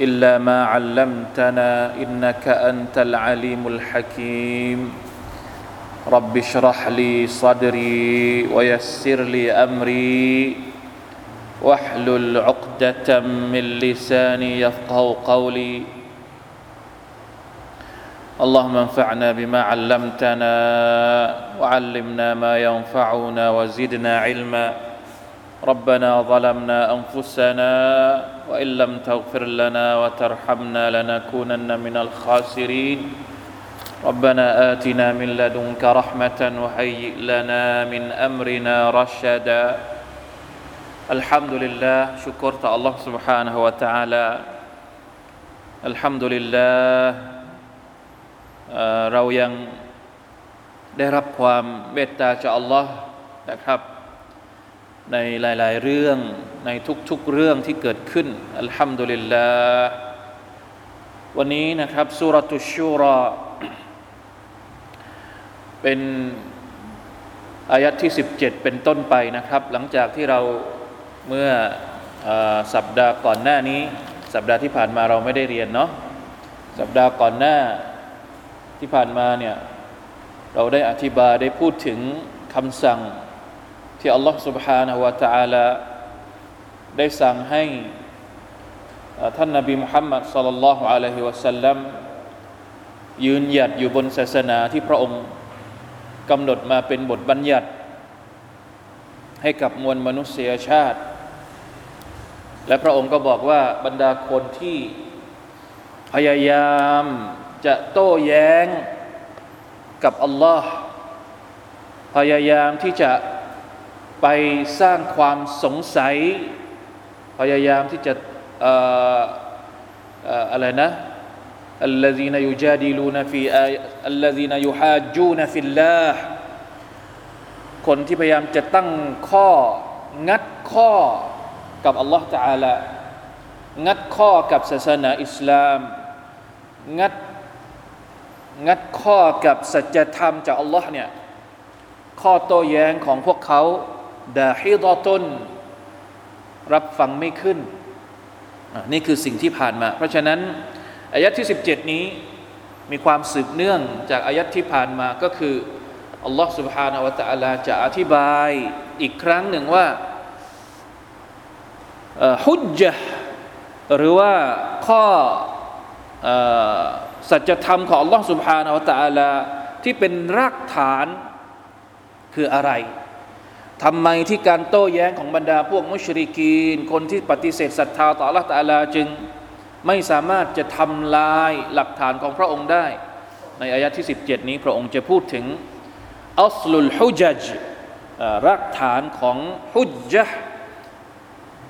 إلا ما علمتنا إنك أنت العليم الحكيم. رب اشرح لي صدري ويسر لي أمري واحلل عقدة من لساني يفقه قولي. اللهم انفعنا بما علمتنا وعلمنا ما ينفعنا وزدنا علما. ربنا ظلمنا أنفسنا وان لم تغفر لنا وترحمنا لنكونن من الخاسرين ربنا اتنا من لدنك رحمه وهيئ لنا من امرنا رشدا الحمد لله شكرت الله سبحانه وتعالى الحمد لله เอ่อเรายังได้รับความเมตตาจากอัลลอฮ์นะครับ ในหลาย ๆ เรื่อง ในทุก ๆ เรื่องที่เกิดขึ้น อัลฮัมดุลิลลาห์วันนี้นะครับสุรตุชูรอเป็นอายัดที่ 17 เป็นต้นไปนะครับ หลังจากที่เราเมื่อเออสัปดาห์ก่อนหน้านี้ สัปดาห์ที่ผ่านมาเราไม่ได้เรียนเนาะสัปดาห์ก่อนหน้าที่ผ่านมาเนี่ยเราได้อธิบายได้พูดถึงคำสั่ง ที่อัลลอฮ์ سبحانه และ تعالى ได้สั่งให้ท่านนบีมุฮัมมัดสัลลัลลอฮุอะลัยฮิวะสัลลัมยืนหยัดอยู่บนศาสนาที่พระองค์กำหนดมาเป็นบทบัญญัติ ให้กับมวลมนุษยชาติ และพระองค์ก็บอกว่าบรรดาคนที่พยายามจะโต้แย้งกับอัลลอฮ์พยายามที่จะไปสร้างความสงสัย พยายามที่จะอะไรนะ الذين يجادلون في آية الذين يحاجون في الله คนที่พยายามจะตั้งข้องัดข้อกับอัลลอฮ์ تعالى งัดข้อกับศาสนาอิสลาม งัดงัดข้อกับสัจธรรมจากอัลลอฮ์เนี่ยข้อโต้แย้งของพวกเขาดาฮิดอตุน รับฟังไม่ขึ้น นี่คือสิ่งที่ผ่านมา เพราะฉะนั้นอายะที่ 17 นี้มีความสืบเนื่องจากอายะที่ผ่านมาก็คืออัลลอฮ์ سبحانه และ تعالى จะอธิบายอีกครั้งหนึ่งว่าฮุจจ์หรือว่าข้อสัจธรรมของอัลลอฮ์ سبحانه และ تعالى ที่เป็นรากฐานคืออะไร ทำไมที่การโต้แย้งของบรรดาพวกมุชริกีน คนที่ปฏิเสธศรัทธาต่อ Allah ตาลาจึง ไม่สามารถจะทำลายหลักฐานของพระองค์ได้ ในอายะที่ 17 นี้พระองค์จะพูดถึงอัสลุลฮุจัจรากฐานของฮุจจ์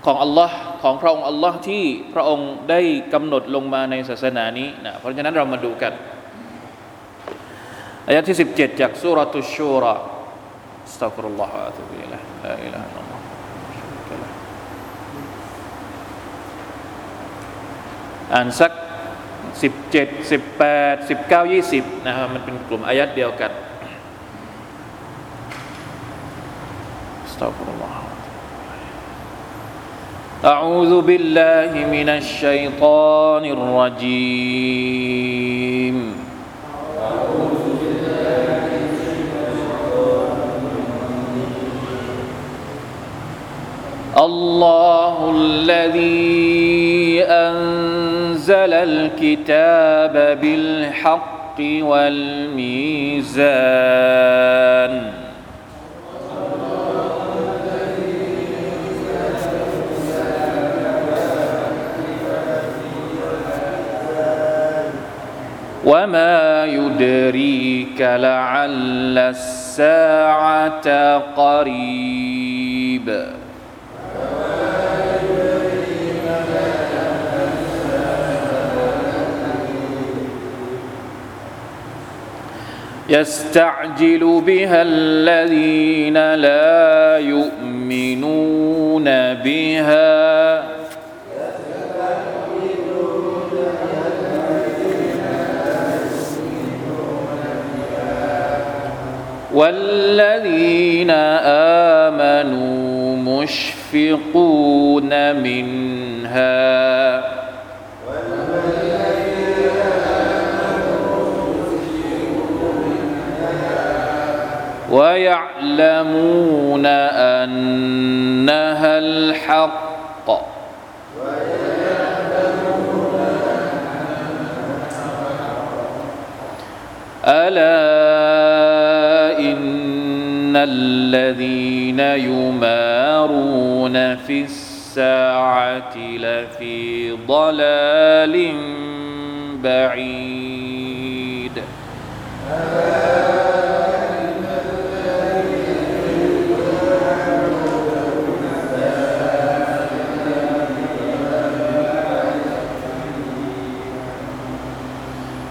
ของอัลลอฮ์ของพระองค์อัลลอฮ์ที่พระองค์ได้กำหนดลงมาในศาสนานี้นะเพราะฉะนั้นเรามาดูกันอายะที่ 17 จากสุรตุชูรา استغفر الله واتوب اليه لا اله الا الله อ่านสักสิบเจ็ดสิบแปดสิบเก้ายี่สิบนะครับมันเป็นกลุ่มอายัดเดียวกัน استغفر الله أعوذ بالله من الشيطان الرجيم الله الذي أنزل الكتاب بالحق والميزان. وما يدريك لعل الساعة قريب. يستعجل بها الذين لا يؤمنون بها. والذين آمنوا مشفقون منها. ويعلمون أنها الحق. ألا إن الذين يمارون في الساعة لفي ضلال بعيد.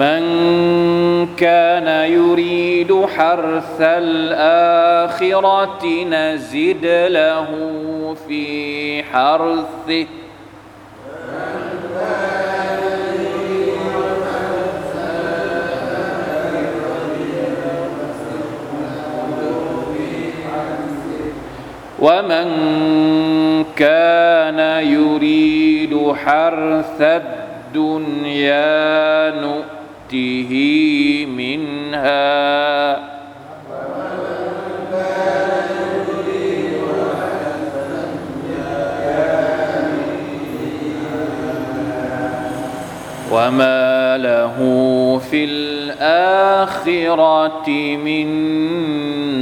من كان يريد حرث الآخرة نزد له في حرثه. ومن كان يريد حرث الدنيا نؤته منها. وما له في الآخرة من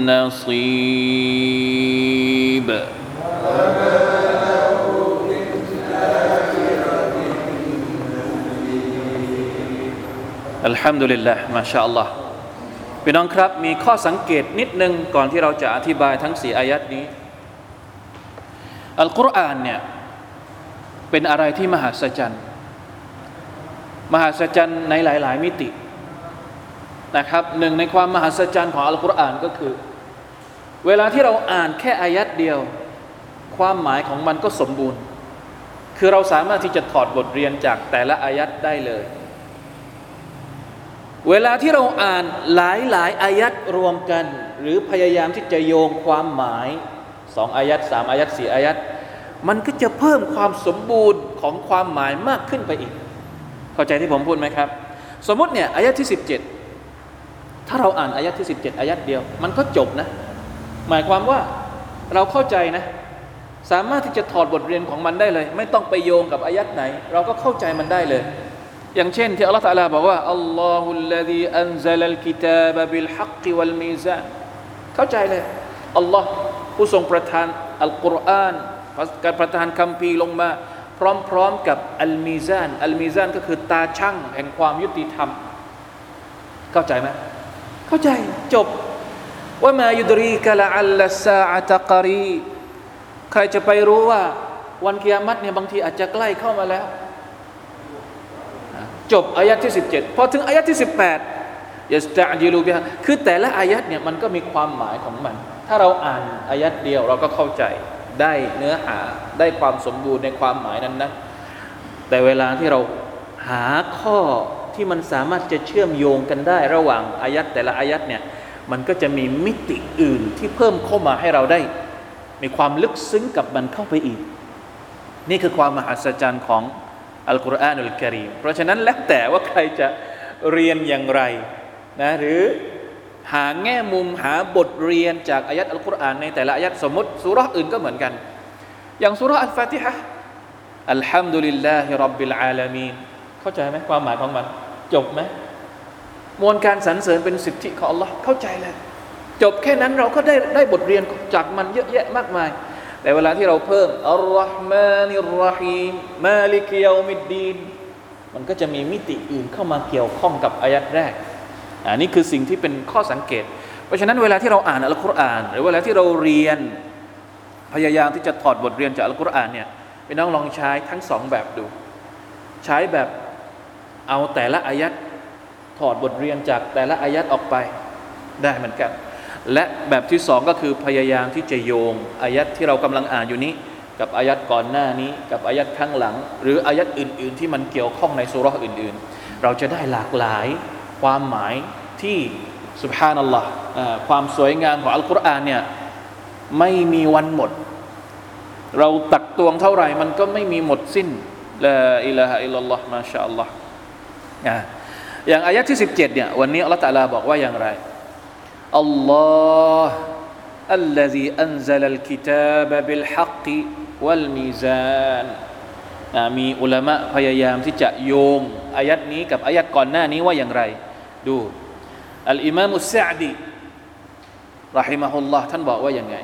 نصيب. อัลฮัมดุลิลละมาชาอัลลอฮ์พี่น้องครับ มีข้อสังเกตนิดนึงก่อนที่เราจะอธิบายทั้งสี่อายัดนี้ อัลกุรอานเนี่ย เป็นอะไรที่มหัศจรรย์ มหัศจรรย์ในหลาย ๆ มิตินะครับหนึ่งในความมหัศจรรย์ของอัลกุรอานก็คือ เวลาที่เราอ่านแค่อายัดเดียว ความหมายของมันก็สมบูรณ์ คือเราสามารถที่จะถอดบทเรียนจากแต่ละอายัดได้เลย เวลาที่เราอ่านหลายหลายอายัดรวมกัน หรือพยายามที่จะโยงความหมายสองอายัดสามอายัดสี่อายัดมันก็จะเพิ่มความสมบูรณ์ของความหมายมากขึ้นไปอีก เข้าใจที่ผมพูดไหมครับ สมมติเนี่ยอายัดที่ 17 ถ้าเราอ่านอายัดที่ 17อายัดเดียว มันก็จบนะ หมายความว่าเราเข้าใจนะ สามารถที่จะถอดบทเรียนของมันได้เลย ไม่ต้องไปโยงกับอายัดไหน เราก็เข้าใจมันได้เลย อย่างเช่นที่อัลลอฮฺตะลาบอกว่าالله الذي أنزل الكتاب بالحق والميزانเข้าใจเลยอัลลอฮ์ผู้ทรงประทานอัลกุรอานการประทานคัมภีร์งมา พร้อมๆกับอัลมีซานอัลมีซานก็คือตาชั่งแห่งความยุติธรรม เข้าใจไหมเข้าใจจบว่ามายุดรีกะละอัลลซาอะตกรีใครจะไปรู้ว่าวันกิยามัตเนี่ยบางทีอาจจะใกล้เข้ามาแล้ว จบอายะที่ 17พอถึงอายะที่ 18ยาสตะจิลูบิฮะคือแต่ละอายัดเนี่ยมันก็มีความหมายของมัน ถ้าเราอ่านอายัดเดียวเราก็เข้าใจได้เนื้อหาได้ความสมบูรณ์ในความหมายนั้นนะแต่เวลาที่เราหาข้อที่มันสามารถจะเชื่อมโยงกันได้ระหว่างอายัดแต่ละอายัดเนี่ยมันก็จะมีมิติอื่นที่เพิ่มเข้ามาให้เราได้ มีความลึกซึ้งกับมันเข้าไปอีก นี่คือความมหัศจรรย์ของ อัลกุรอานอัลกิริมเพราะฉะนั้นแล้วแต่ว่าใครจะเรียนอย่างไรนะหรือหาแง่มุมหาบทเรียนจากอายัดอัลกุรอานในแต่ละอายัดสมมติสุราอื่นก็เหมือนกัน อย่างสุราอัลฟาติฮะالحمد لله رب العالمينเข้าใจไหมความหมายของมัน จบไหมมวลการสรรเสริญเป็นสิทธิของ อัลลอฮ์ เข้าใจแล้วจบแค่นั้นเราก็ได้ได้บทเรียนจากมันเยอะแยะมากมาย แต่เวลาที่เราเพิ่มالرحمن الرحيم مالك يوم الدينมันก็จะมีมิติอื่นเข้ามาเกี่ยวข้องกับอายัดแรกอันนี้คือสิ่งที่เป็นข้อสังเกต เพราะฉะนั้นเวลาที่เราอ่านอัลกุรอาน หรือเวลาที่เราเรียนพยายามที่จะถอดบทเรียนจากอัลกุรอานเนี่ยพี่น้องลองใช้ทั้งสองแบบดู ใช้แบบเอาแต่ละอายัดถอดบทเรียนจากแต่ละอายัดออกไปได้เหมือนกัน และแบบที่สองก็คือพยายามที่จะโยงอายัดที่เรากำลังอ่านอยู่นี้ กับอายัดก่อนหน้านี้ กับอายัดข้างหลัง หรืออายัดอื่น ๆ ที่มันเกี่ยวข้องในสุรษอื่น ๆ เราจะได้หลากหลายความหมายที่สุบฮานัลลอฮ์ความสวยงามของอัลกุรอานเนี่ยไม่มีวันหมด เราตักตวงเท่าไหร่ มันก็ไม่มีหมดสิ้นละอิลาฮะอิลลัลลอฮ์มาชาอัลลอฮ์อย่างอายะที่ 17เนี่ยวันนี้อัลลอฮฺตะลาบอกว่าอย่างไร อัลลอฮ์ الذي أنزل الكتاب بالحق والميزان มีอุลามะพยายามที่จะโยงอายัดนี้กับอายัดก่อนหน้านี้ว่าอย่างไร ดูอัลอิมามุสซาดีรหิมะฮุลลอฮ์ท่านบอกว่าอย่างไง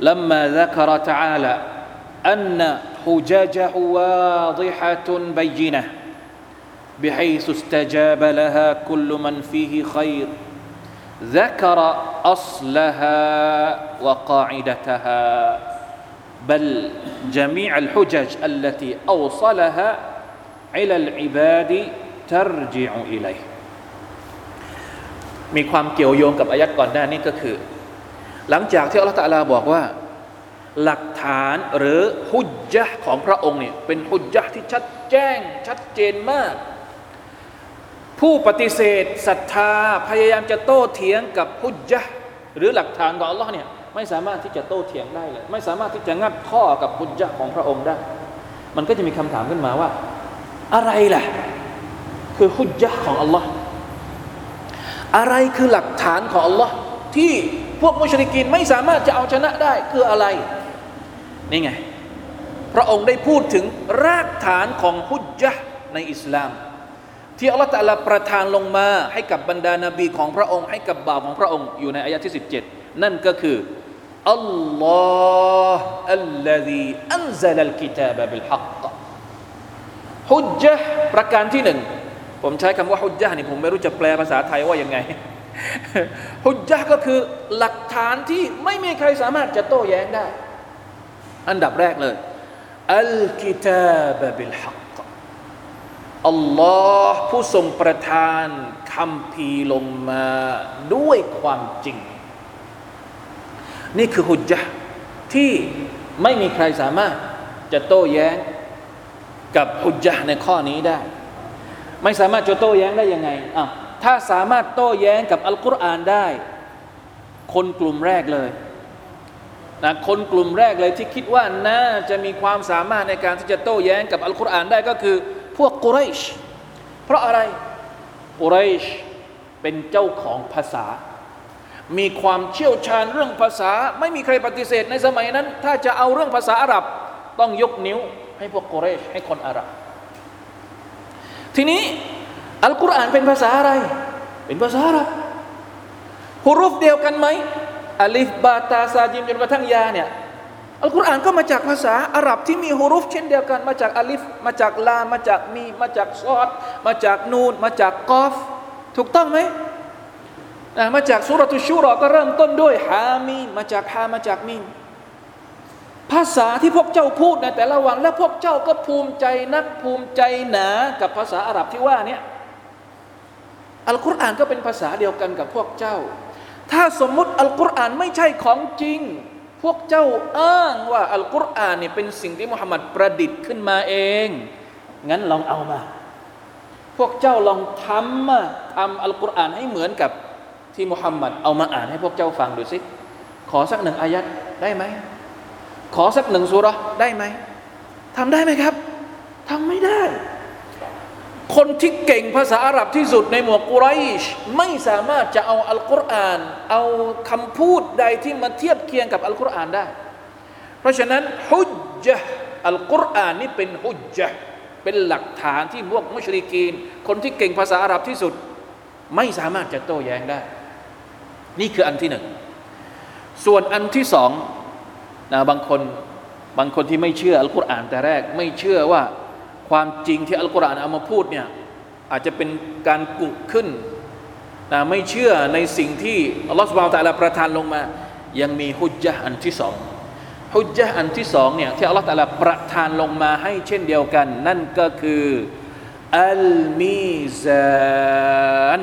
لما ذكر تعالى أن حجاجه واضحة بينة بحيث استجاب لها كل من فيه خير ذكر أصلها وقاعدتها بل جميع الحجج التي أوصلها إلى العباد ترجع إليه มีความเกี่ยวโยงกับอายัดก่อนหน้านี้ก็คือ หลังจากที่อัลลอฮฺตะลาบอกว่า หลักฐานหรือฮุจจ์ของพระองค์เนี่ยเป็นฮุจจ์ที่ชัดแจ้งชัดเจนมาก ผู้ปฏิเสธศรัทธาพยายามจะโต้เถียงกับฮุจจ์หรือหลักฐานของอัลลอฮ์เนี่ยไม่สามารถที่จะโต้เถียงได้เลย ไม่สามารถที่จะงัดข้อกับฮุจจ์ของพระองค์ได้ มันก็จะมีคำถามขึ้นมาว่า อะไรล่ะ คือฮุจจ์ของอัลลอฮ์อะไรคือหลักฐานของอัลลอฮ์ที่พวกมุชริกินไม่สามารถจะเอาชนะได้คืออะไรนี่ไง พระองค์ได้พูดถึงรากฐานของฮุจจ์ในอิสลาม ที่อัลลอฮฺตะลาประทานลงมาให้กับบรรดานาบีของพระองค์ ให้กับบ่าวของพระองค์อยู่ในอายะที่ 17 นั่นก็คืออัลลอฮ์อัลลอฮีอันซาลัลกิตาบะบิลฮักฮุจจ์ประการที่หนึ่งผมใช้คำว่าฮุจจ์นี่ผมไม่รู้จะแปลภาษาไทยว่ายังไงฮุจจ์ก็คือหลักฐานที่ไม่มีใครสามารถจะโต้แย้งได้ อันดับแรกเลยอัลกิตาบะบิลฮัก อัลลอฮ์ผู้ทรงประทานคำพีลงมาด้วยความจริง นี่คือฮุจจ์ที่ไม่มีใครสามารถจะโต้แย้งกับฮุจจ์ในข้อนี้ได้ ไม่สามารถจะโต้แย้งได้ยังไงอะถ้าสามารถโต้แย้งกับอัลกุรอานได้ คนกลุ่มแรกเลยนะคนกลุ่มแรกเลยที่คิดว่าน่าจะมีความสามารถในการที่จะโต้แย้งกับอัลกุรอานได้ก็คือ พวกกุเรช เพราะอะไรกุเรชเป็นเจ้าของภาษา มีความเชี่ยวชาญเรื่องภาษา ไม่มีใครปฏิเสธในสมัยนั้น ถ้าจะเอาเรื่องภาษาอาหรับ ต้องยกนิ้วให้พวกกุเรชให้คนอาหรับ ทีนี้อัลกุรอานเป็นภาษาอะไร เป็นภาษาอาหรับฮุรุฟเดียวกันไหมอลิฟบาตาซาจิมจนกระทั่งยาเนี่ย อัลกุรอานก็มาจากภาษาอาหรับที่มีฮุรุฟเช่นเดียวกัน มาจากอัลิฟ มาจากลา มาจากมี มาจากซอด มาจากนูน มาจากกอฟ ถูกต้องไหมมาจากสุรตุชูรอก็เริ่มต้นด้วยฮามีมาจากฮามาจากมีนภาษาที่พวกเจ้าพูดในแต่ละวัน และพวกเจ้าก็ภูมิใจนักภูมิใจหนากับภาษาอาหรับที่ว่านี้อัลกุรอานก็เป็นภาษาเดียวกันกับพวกเจ้า ถ้าสมมุติอัลกุรอานไม่ใช่ของจริง พวกเจ้าอ้างว่าอัลกุรอานนี่เป็นสิ่งที่มุฮัมมัดประดิษฐ์ขึ้นมาเอง งั้นลองเอามา พวกเจ้าลองทำมาทำอัลกุรอานให้เหมือนกับที่มุฮัมมัดเอามาอ่านให้พวกเจ้าฟังดูสิ ขอสักหนึ่งอายัดได้ไหม ขอสักหนึ่งสุรได้ไหมทำได้ไหมครับทำไม่ได้ คนที่เก่งภาษาอาหรับที่สุดในหมวกกุไรชไม่สามารถจะเอาอัลกุรอาน เอาคำพูดใดที่มาเทียบเคียงกับอัลกุรอานได้ เพราะฉะนั้นฮุจจ์อัลกุรอานนี่เป็นฮุจจ์เป็นหลักฐานที่พวกมุชริกีน คนที่เก่งภาษาอาหรับที่สุด ไม่สามารถจะโต้แย้งได้ นี่คืออันที่หนึ่ง ส่วนอันที่สองนะบางคนบางคนที่ไม่เชื่ออัลกุรอานแต่แรกไม่เชื่อว่า ความจริงที่อัลกุรอานเอามาพูดเนี่ยอาจจะเป็นการกุขึ้นนะไม่เชื่อในสิ่งที่อัลลอฮฺสุบานตะลาประทานลงมา ยังมีฮุจญะอันที่สองฮุจญะอันที่สองเนี่ยที่อัลลอฮฺตะลาประทานลงมาให้เช่นเดียวกัน นั่นก็คืออัลมีซาน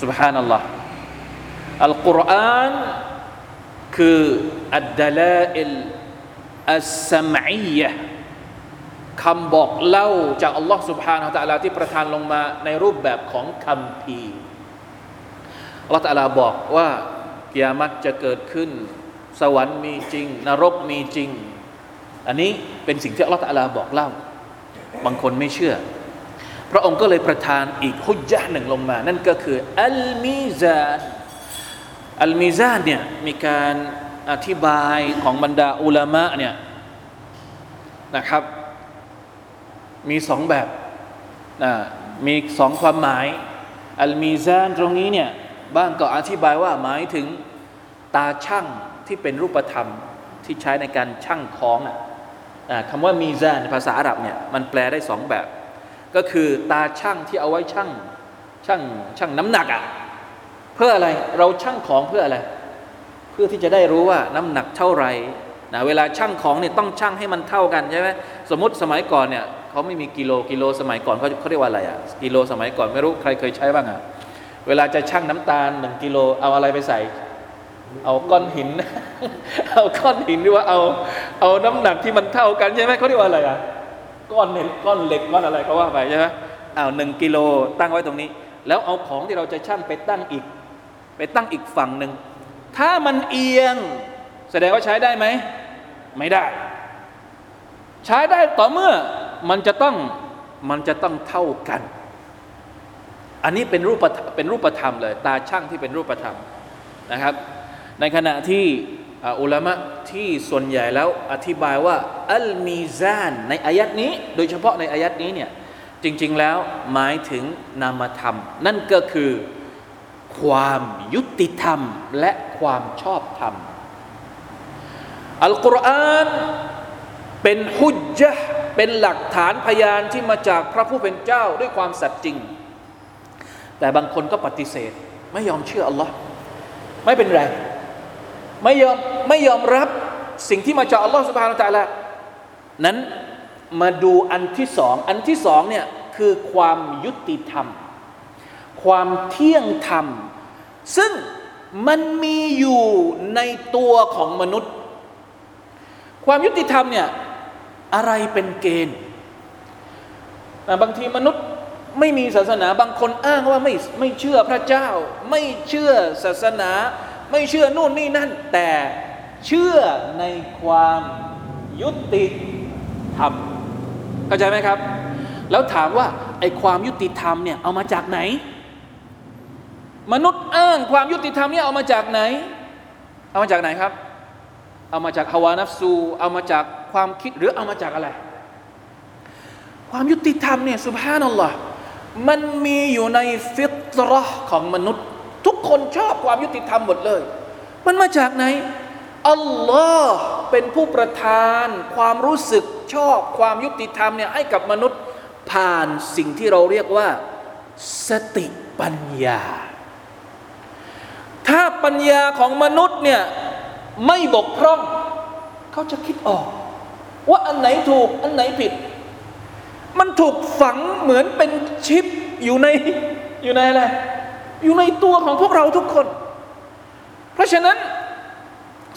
สุบฮานัลลอฮ์อัลกุรอานคืออัดดลาอิลอัสสมัยยะ คำบอกเล่าจากอัลลอฮ์สุบฮานาอัลลฮ์ที่ประทานลงมาในรูปแบบของคำพีอัลลอฮ์ตะลาบอกว่ากิยามัตจะเกิดขึ้น สวรรค์มีจริง นรกมีจริง อันนี้เป็นสิ่งที่อัลลอฮ์ตะลาบอกเล่า บางคนไม่เชื่อ พระองค์ก็เลยประทานอีกฮุจยะหนึ่งลงมา นั่นก็คืออัลมิซานอัลมิซานเนี่ยมีการอธิบายของบรรดาอุลามะเนี่ยนะครับ มีสองแบบนะมีสองความหมาย อัลมีซานตรงนี้เนี่ยบ้างก็อธิบายว่าหมายถึงตาช่างที่เป็นรูปธรรมที่ใช้ในการช่างของอะคำว่ามีซานภาษาอาหรับเนี่ยมันแปลได้สองแบบ ก็คือตาช่างที่เอาไว้ช่างช่างช่างน้ำหนักอะเพื่ออะไรเราช่างของเพื่ออะไร เพื่อที่จะได้รู้ว่าน้ำหนักเท่าไหร่นะเวลาช่างของเนี่ยต้องช่างให้มันเท่ากันใช่ไหมสมมติสมัยก่อนเนี่ย เขาไม่มีกิโลกิโลสมัยก่อนเขาเขาเรียกว่าอะไรอะกิโลสมัยก่อนไม่รู้ใครเคยใช้บ้างอะเวลาจะชั่งน้ำตาลหนึ่งกิโลเอาอะไรไปใส่ เอาก้อนหิน เอาก้อนหินหรือว่าเอา เอาน้ำหนักที่มันเท่ากันใช่ไหมเขาเรียกว่าอะไรอะก้อนเห็นก้อนเหล็กก้อนอะไรก็ว่าไปใช่ไหมเอาหนึ่งกิโลตั้งไว้ตรงนี้ แล้วเอาของที่เราจะชั่งไปตั้งอีก ไปตั้งอีกฝั่งหนึ่งถ้ามันเอียง แสดงว่าใช้ได้ไหม ไม่ได้ ใช้ได้ต่อเมื่อ มันจะต้องมันจะต้องเท่ากัน อันนี้เป็นรูปเป็นรูปธรรมเลย ตาช่างที่เป็นรูปธรรมนะครับ ในขณะที่อุลามะที่ส่วนใหญ่แล้วอธิบายว่าอัลมีซานในอายัดนี้ โดยเฉพาะในอายัดนี้เนี่ยจริง ๆแล้วหมายถึงนามธรรม นั่นก็คือความยุติธรรมและความชอบธรรมอัลกุรอาน เป็นฮุจจ์เป็นหลักฐานพยานที่มาจากพระผู้เป็นเจ้าด้วยความสัตย์จริง แต่บางคนก็ปฏิเสธ ไม่ยอมเชื่ออัลลอฮ์ไม่เป็นไร ไม่ยอมไม่ยอมรับสิ่งที่มาจากอัลลอฮ์สุบฮานาตะละนั้นมาดูอันที่สอง อันที่สองเนี่ยคือความยุติธรรม ความเที่ยงธรรม ซึ่งมันมีอยู่ในตัวของมนุษย์ ความยุติธรรมเนี่ย อะไรเป็นเกณฑ์บางทีมนุษย์ไม่มีศาสนาบางคนอ้างว่าไม่ไม่เชื่อพระเจ้า ไม่เชื่อศาสนา ไม่เชื่อนู่นนี่นั่น แต่เชื่อในความยุติธรรมเข้าใจไหมครับ แล้วถามว่าไอ้ความยุติธรรมเนี่ยเอามาจากไหน มนุษย์อ้างความยุติธรรมเนี่ยเอามาจากไหน เอามาจากไหนครับ เอามาจากฮาวานัฟซู เอามาจาก ความคิดหรือเอามาจากอะไร ความยุติธรรมเนี่ยสุบฮานัลลอฮ์มันมีอยู่ในฟิตรห์ของมนุษย์ ทุกคนชอบความยุติธรรมหมดเลย มันมาจากไหนอัลลอฮ์เป็นผู้ประทาน ความรู้สึกชอบความยุติธรรมเนี่ยให้กับมนุษย์ผ่านสิ่งที่เราเรียกว่า สติปัญญา ถ้าปัญญาของมนุษย์เนี่ยไม่บกพร่อง เขาจะคิดออก ว่าอันไหนถูกอันไหนผิด มันถูกฝังเหมือนเป็นชิปอยู่ในอยู่ในอะไรอยู่ในตัวของพวกเราทุกคน เพราะฉะนั้น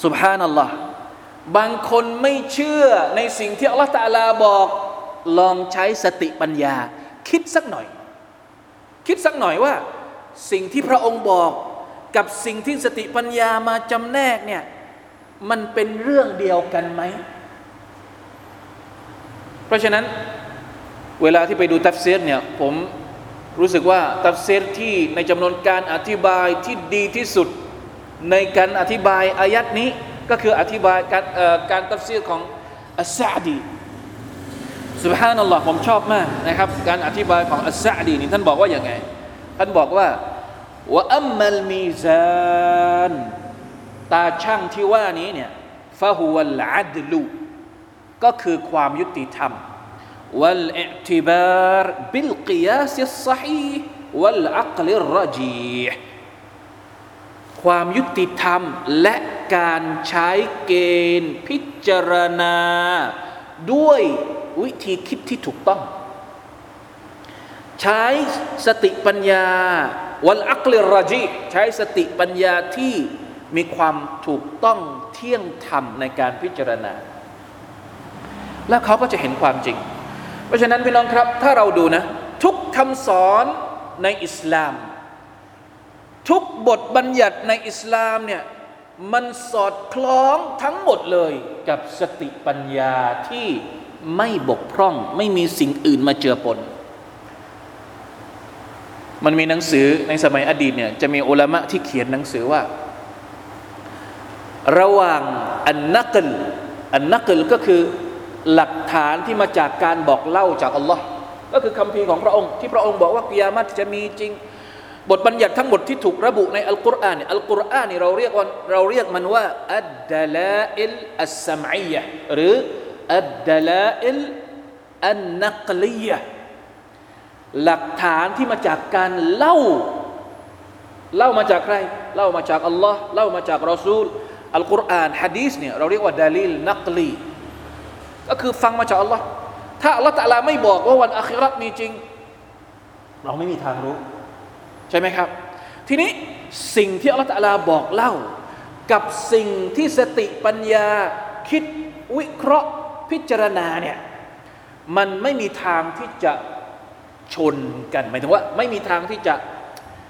สุบฮานัลลอฮ์บางคนไม่เชื่อในสิ่งที่อัลลอฮฺตาลาบอก ลองใช้สติปัญญา คิดสักหน่อย คิดสักหน่อยว่า สิ่งที่พระองค์บอกกับสิ่งที่สติปัญญามาจำแนกเนี่ยมันเป็นเรื่องเดียวกันไหม เพราะฉะนั้นเวลาที่ไปดูตัฟเซรเนี่ยผมรู้สึกว่าตัฟเซรที่ในจำนวนการอธิบายที่ดีที่สุดในการอธิบายอายัดนี้ก็คืออธิบายการการตัฟซีรของอัสซาดีسبحان اللهผมชอบมากนะครับ การอธิบายของอัสซาดีนี่ท่านบอกว่าอย่างไง ท่านบอกว่าว่าأما الميزانตาชั่งที่ว่านี้เนี่ยفهو العدل ก็คือความยุติธรรมوالاعتبار بالقياس الصحيح والعقل الرجيحความยุติธรรมและการใช้เกณฑ์พิจารณา ด้วยวิธีคิดที่ถูกต้อง ใช้สติปัญญา วัลอักลิรจีใช้สติปัญญาที่มีความถูกต้องเที่ยงธรรมในการพิจารณา แล้วเขาก็จะเห็นความจริง เพราะฉะนั้นพี่น้องครับ ถ้าเราดูนะ ทุกคำสอนในอิสลาม ทุกบทบัญญัติในอิสลามเนี่ยมันสอดคล้องทั้งหมดเลยกับสติปัญญาที่ไม่บกพร่อง ไม่มีสิ่งอื่นมาเจือปน มันมีหนังสือในสมัยอดีตเนี่ยจะมีอุลามะที่เขียนหนังสือว่า ระหว่างอันนักลอันนักลก็คือ หลักฐานที่มาจากการบอกเล่าจากอัลลอฮ์ก็คือคัมภีร์ของพระองค์ ที่พระองค์บอกว่ากิยามัตจะมีจริง บทบัญญัติทั้งหมดที่ถูกระบุในอัลกุรอานเนี่ยอัลกุรอานนี่เราเรียกว่าเราเรียกมันว่าالدلائل السمعيةหรือالدلائل النقليةหลักฐานที่มาจากการเล่า เล่ามาจากใคร เล่ามาจากอัลลอฮ์เล่ามาจากรอซูลอัลกุรอานฮะดีสเนี่ยเราเรียกว่าدليل نقلي ก็คือฟังมาจากอัลลอฮ์ถ้าอัลลอฮ์ตะลาไม่บอกว่าวันอาคิรัตมีจริง เราไม่มีทางรู้ ใช่ไหมครับ ทีนี้สิ่งที่อัลลอฮ์ตะลาบอกเล่า กับสิ่งที่สติปัญญา คิดวิเคราะห์พิจารณาเนี่ยมันไม่มีทางที่จะชนกันหมายถึงว่า ไม่มีทางที่จะ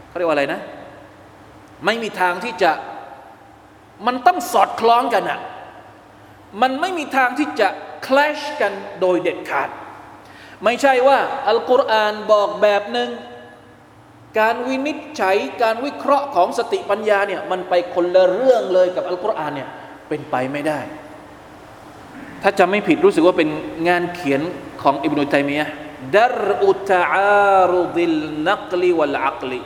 เขาเรียกว่าอะไรนะ ไม่มีทางที่จะมันต้องสอดคล้องกันอะ มันไม่มีทางที่จะคลาชกันโดยเด็ดขาด ไม่ใช่ว่าอัลกุรอานบอกแบบหนึ่งการวินิจฉัยการวิเคราะห์ของสติปัญญาเนี่ยมันไปคนละเรื่องเลยกับอัลกุรอานเนี่ยเป็นไปไม่ได้ ถ้าจำไม่ผิดรู้สึกว่าเป็นงานเขียนของอิบนุตัยมียะดรอุตอารุดิลนักลีวัลอักลี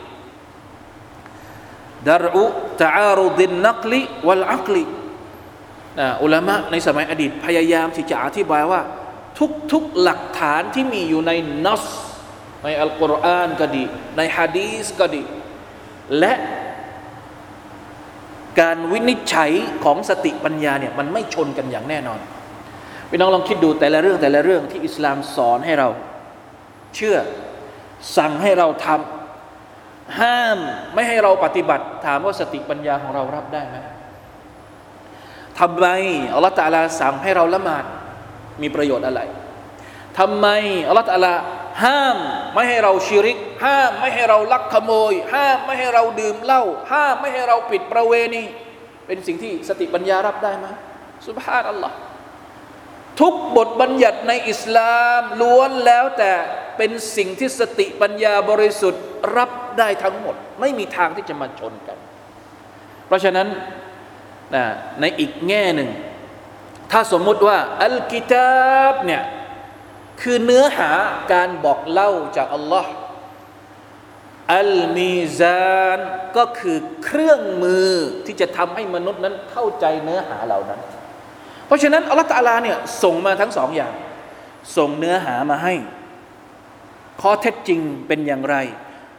ดรอุตอารุดิลนักลีวัลอักลี อุลามะในสมัยอดีตพยายามที่จะอธิบายว่า ทุกๆหลักฐานที่มีอยู่ในนัสในอัลกุรอานก็ดี ในฮะดีสก็ดี และการวินิจฉัยของสติปัญญาเนี่ยมันไม่ชนกันอย่างแน่นอนพี่น้องลองคิดดูแต่ละเรื่องแต่ละเรื่องที่อิสลามสอนให้เรา เชื่อสั่งให้เราทำห้ามไม่ให้เราปฏิบัติ ถามว่าสติปัญญาของเรารับได้ไหม ทำไมอัลลอฮฺตาลาสั่งให้เราละหมาดมีประโยชน์อะไรทำไมอัลลอฮฺตาลาห้ามไม่ให้เราชิริก ห้ามไม่ให้เราลักขโมย ห้ามไม่ให้เราดื่มเหล้าห้ามไม่ให้เราปิดประเวณีเป็นสิ่งที่สติปัญญารับได้ไหมสุบฮานัลลอฮ์ทุกบทบัญญัติในอิสลามล้วนแล้วแต่เป็นสิ่งที่สติปัญญาบริสุทธิ์รับได้ทั้งหมด ไม่มีทางที่จะมาชนกัน เพราะฉะนั้น นะในอีกแง่หนึ่ง ถ้าสมมุติว่าอัลกิตาบเนี่ยคือเนื้อหาการบอกเล่าจากอัลลอฮ์อัลมีซานก็คือเครื่องมือที่จะทำให้มนุษย์นั้นเข้าใจเนื้อหาเหล่านั้น เพราะฉะนั้นอัลลอฮฺตาลาเนี่ยส่งมาทั้งสองอย่าง ส่งเนื้อหามาให้ ข้อเท็จจริงเป็นอย่างไร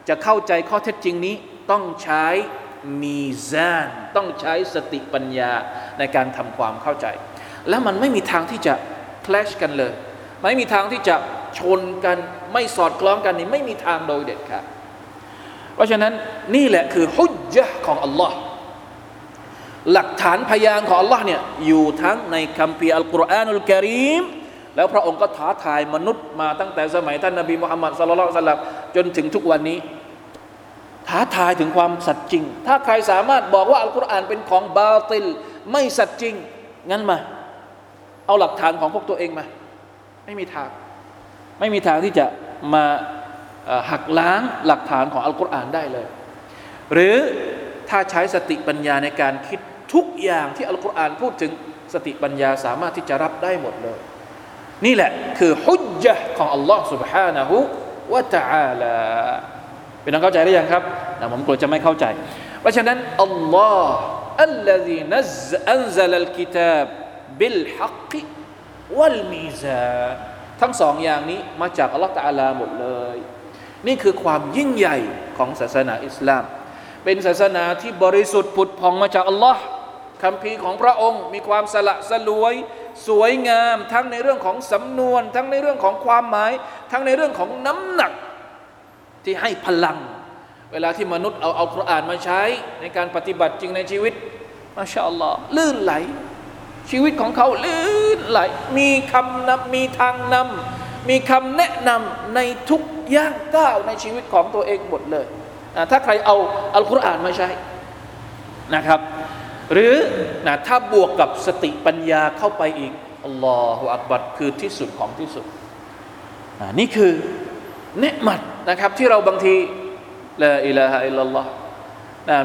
จะเข้าใจข้อเท็จจริงนี้ต้องใช้ มีซาน ต้องใช้สติปัญญาในการทำความเข้าใจ แล้วมันไม่มีทางที่จะคลชกันเลย ไม่มีทางที่จะชนกันไม่สอดคล้องกันนี่ไม่มีทางโดยเด็ดขาดเพราะฉะนั้นนี่แหละคือฮุจจ์ของอัลลอฮ์หลักฐานพยานของอัลลอฮ์เนี่ยอยู่ทั้งในคัมภีร์อัลกุรอานุลกิริมแล้วพระองค์ก็ท้าทายมนุษย์มาตั้งแต่สมัยท่านนบีมุฮัมมัดสุลลัลสลับจนถึงทุกวันนี้ ท้าทายถึงความสัตย์จริง ถ้าใครสามารถบอกว่าอัลกุรอานเป็นของบาติล ไม่สัตย์จริง งั้นมา เอาหลักฐานของพวกตัวเองมา ไม่มีทาง ไม่มีทางที่จะมาหักล้างหลักฐานของอัลกุรอานได้เลย หรือถ้าใช้สติปัญญาในการคิดทุกอย่างที่อัลกุรอานพูดถึงสติปัญญาสามารถที่จะรับได้หมดเลย นี่แหละคือฮุจ จ์ของอัลลอฮ์ سبحانه และ تعالى เป็นน้องเข้าใจหรือยังครับแต่ผมกลัวจะไม่เข้าใจ เพราะฉะนั้นอัลลอฮ์อัลลอฮีนัซอันซัลลกิตาบบิลฮักวัลมีซาทั้งสองอย่างนี้มาจากอัลลอฮ์ตะอาลาหมดเลย นี่คือความยิ่งใหญ่ของศาสนาอิสลาม เป็นศาสนาที่บริสุทธิ์ผุดผ่องมาจากอัลลอฮ์คำพีของพระองค์ มีความสละสลวย สวยงาม ทั้งในเรื่องของสำนวน ทั้งในเรื่องของความหมาย ทั้งในเรื่องของน้ำหนัก ที่ให้พลัง เวลาที่มนุษย์เอาเอาคุรานมาใช้ในการปฏิบัติจริงในชีวิตมาชาอัลลอฮ์ลื่นไหล ชีวิตของเขาลื่นไหล มีคำนำมีทางนำมีคำแนะนำในทุกย่างก้าวในชีวิตของตัวเองหมดเลย ถ้าใครเอาอัลกุรอานมาใช้นะครับ หรือนะถ้าบวกกับสติปัญญาเข้าไปอีกอัลลอฮฺอักบัดคือที่สุดของที่สุด นี่คือ เนืมัดนะครับ ที่เราบางทีละอิลาฮะอิลลัลลอฮ์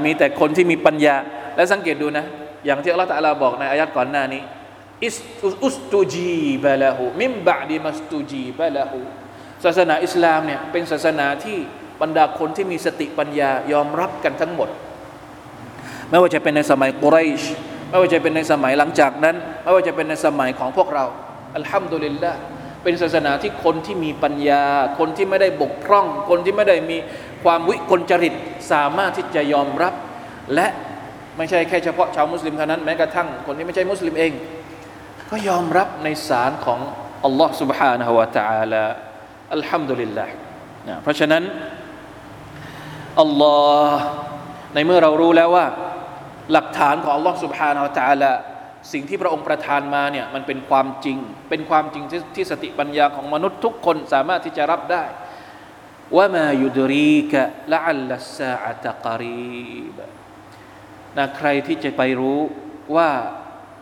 มีแต่คนที่มีปัญญา และสังเกตดูนะ อย่างที่อัลลอฮฺตะลาบอกในอายัดก่อนหน้านี้อิสอุสตูจีบะละหูมิมบะดีมัสตูจีบะละหูศาสนาอิสลามเนี่ยเป็นศาสนาที่บรรดาคนที่มีสติปัญญายอมรับกันทั้งหมด ไม่ว่าจะเป็นในสมัยกุไรชไม่ว่าจะเป็นในสมัยหลังจากนั้น ไม่ว่าจะเป็นในสมัยของพวกเราอัลฮัมดุลิลละ เป็นศาสนาที่คนที่มีปัญญา คนที่ไม่ได้บกพร่อง คนที่ไม่ได้มีความวิกลจริตสามารถที่จะยอมรับ และไม่ใช่แค่เฉพาะชาวมุสลิมเท่านั้นแม้กระทั่งคนที่ไม่ใช่มุสลิมเอง ก็ยอมรับในสารของอัลลอฮ์ سبحانه และ تعالى อัลฮัมดุลิลละเพราะฉะนั้นอัลลอฮ์ในเมื่อเรารู้แล้วว่า หลักฐานของอัลลอฮ์ سبحانه และ تعالى สิ่งที่พระองค์ประทานมาเนี่ยมันเป็นความจริง เป็นความจริงที่ที่สติปัญญาของมนุษย์ทุกคนสามารถที่จะรับได้ว่ามายุดรีกะละอัลลัสซาอะตะกรีบนะใครที่จะไปรู้ว่า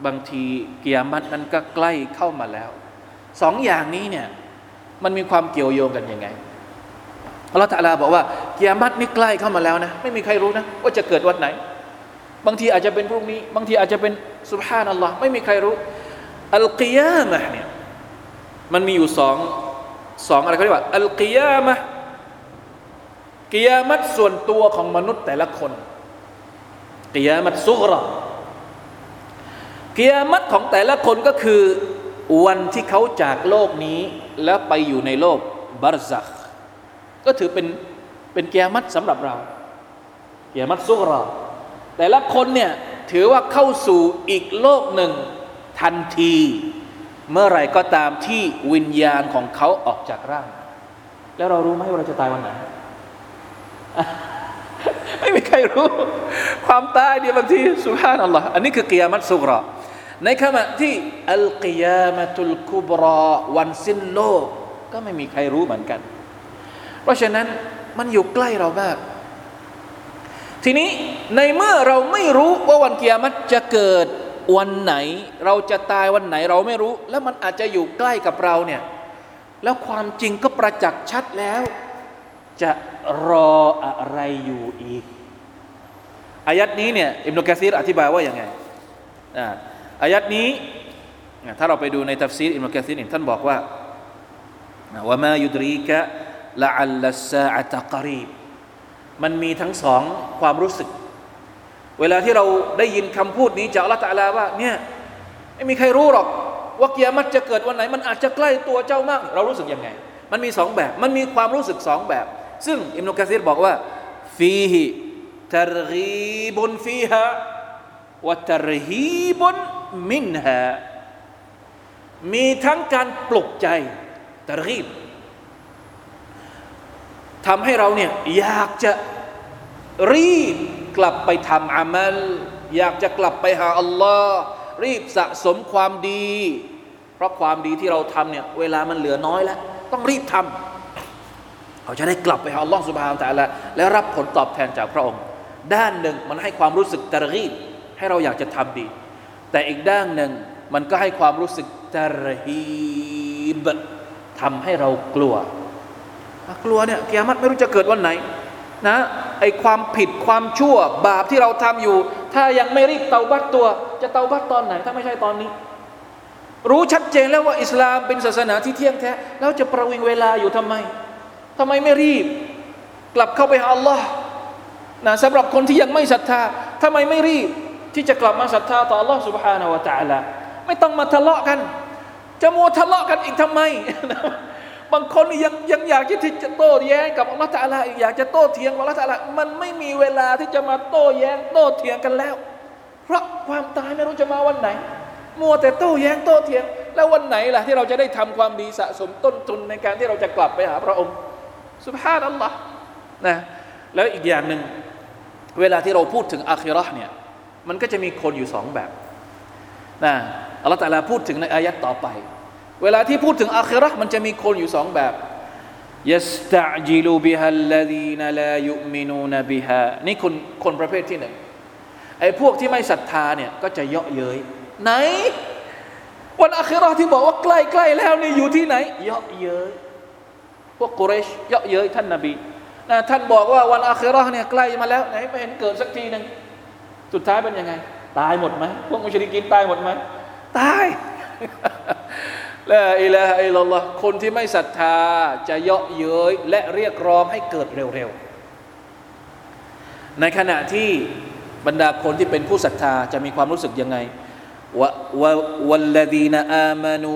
บางทีเกียรตินั้นก็ใกล้เข้ามาแล้วสองอย่างนี้เนี่ยมันมีความเกี่ยวโยงกันยังไงอัลลอฮฺตะลาบอกว่าเกียรตินี่ใกล้เข้ามาแล้วนะไม่มีใครรู้นะว่าจะเกิดวันไหน บางทีอาจจะเป็นพรุ่งนี้ บางทีอาจจะเป็นสุบฮานัลลอฮ์ไม่มีใครรู้ อัลกิยามะเนี่ยมันมีอยู่สองสองอะไรเขาเรียกว่า อัลกิยามะกิยามัตส่วนตัวของมนุษย์แต่ละคนกิยามัตซุกรกิยามัตของแต่ละคนก็คือวันที่เขาจากโลกนี้แล้วไปอยู่ในโลกบารซักก็ถือเป็นเป็นกิยามัตสำหรับเรากิยามัตซุกร แต่ละคนเนี่ยถือว่าเข้าสู่อีกโลกหนึ่งทันที เมื่อไรก็ตามที่วิญญาณของเขาออกจากร่าง แล้วเรารู้ไหมว่าเราจะตายวันไหนไม่มีใครรู้ ความตายเดียวบางทีสุภาพนัลลอฮ์อันนี้คือกิยามัตสุกรอในขณะที่อัลกิยามะตุลกุบรอวันสิ้นโลก ก็ไม่มีใครรู้เหมือนกัน เพราะฉะนั้นมันอยู่ใกล้เรามาก ทีนี้ในเมื่อเราไม่รู้ว่าวันเกิยามัตจะเกิดวันไหน เราจะตายวันไหนเราไม่รู้ แล้วมันอาจจะอยู่ใกล้กับเราเนี่ยแล้วความจริงก็ประจักษ์ชัดแล้ว จะรออะไรอยู่อีกอายัดนี้เนี่ยอิมนุกะซีรอธิบายว่าอย่างไงอายัดนี้ถ้าเราไปดูในตัฟซีรอิมนุกะซีรท่านบอกว่าว่ามายุดรีกะละอัลลัสซาอะตกรีบ มันมีทั้งสองความรู้สึก เวลาที่เราได้ยินคำพูดนี้จากอัลลอฮฺตะลาว่าเนี่ยไม่มีใครรู้หรอกว่ากิยามัตจะเกิดวันไหน มันอาจจะใกล้ตัวเจ้ามาก เรารู้สึกยังไง มันมีสองแบบ มันมีความรู้สึกสองแบบ ซึ่งอิบนุกะซีรบอกว่า فيهตรกีบุนฟีฮะวะตรฮีบุนมินฮะมีทั้งการปลุกใจตรกีบ ทำให้เราเนี่ยอยากจะรีบกลับไปทำอามัล อยากจะกลับไปหาอัลลอฮ์รีบสะสมความดี เพราะความดีที่เราทำเนี่ยเวลามันเหลือน้อยแล้ว ต้องรีบทำเขาจะได้กลับไปหาอัลลอฮ์สุบฮานตะละและรับผลตอบแทนจากพระองค์ ด้านหนึ่งมันให้ความรู้สึกตะรีบให้เราอยากจะทำดี แต่อีกด้านหนึ่งมันก็ให้ความรู้สึกตะรีบทำให้เรากลัว กลัวเนี่ยกิยามัตไม่รู้จะเกิดวันไหนนะไอความผิดความชั่วบาปที่เราทำอยู่ ถ้ายังไม่รีบเตาบัตตัว จะเตาบัตตอนไหน ถ้าไม่ใช่ตอนนี้ รู้ชัดเจนแล้วว่าอิสลามเป็นศาสนาที่เที่ยงแท้แล้วจะประวิงเวลาอยู่ทำไมทำไมไม่รีบ กลับเข้าไปหาอัลลอฮ์นะสำหรับคนที่ยังไม่ศรัทธาทำไมไม่รีบ ที่จะกลับมาศรัทธาต่ออัลลอฮ์ سبحانه และ تعالى ไม่ต้องมาทะเลาะกัน จะมัวทะเลาะกันอีกทำไม บางคนยังยังอยากที่จะโต้แย้งกับอัลลอฮฺตาลาอีกอยากจะโต้เถียงกับอัลลอฮฺตาลามันไม่มีเวลาที่จะมาโต้แย้งโต้เถียงกันแล้ว เพราะความตายไม่รู้จะมาวันไหน มัวแต่โต้แย้งโต้เถียง แล้ววันไหนล่ะที่เราจะได้ทำความดีสะสมต้นทุนในการที่เราจะกลับไปหาพระองค์สุบฮานัลลอฮ์นะแล้วอีกอย่างหนึ่งเวลาที่เราพูดถึงอาคิราะห์เนี่ยมันก็จะมีคนอยู่สองแบบนะอัลลอฮฺตาลาพูดถึงในอายัดต่อไป เวลาที่พูดถึงอาครากมันจะมีคนอยู่สองแบบยัสตะจิลูบิฮัลลดีนลายุมินูนบิฮะนี่คนคนประเภทที่หนึ่งไอ้พวกที่ไม่ศรัทธาเนี่ยก็จะเยาะเย้ยไหน วันอาคิรอที่บอกว่าใกล้ใกล้แล้วนี่อยู่ที่ไหน เยาะเย้ยพวกกุเรชเยาะเย้ยท่านนาบีนะท่านบอกว่าวันอาคิรอเนี่ยใกล้มาแล้วไหนไม่เห็นเกิดสักทีหนึ่งสุดท้ายเป็นยังไง ตายหมดไหมพวกมุชริกินตายหมดไหมตาย ละอิละอิลลัลลอฮ์คนที่ไม่ศรัทธาจะเยาะเย้ยและเรียกร้องให้เกิดเร็วๆ ในขณะที่บรรดาคนที่เป็นผู้ศรัทธาจะมีความรู้สึกยังไงวะวะวัลลดีนอามานู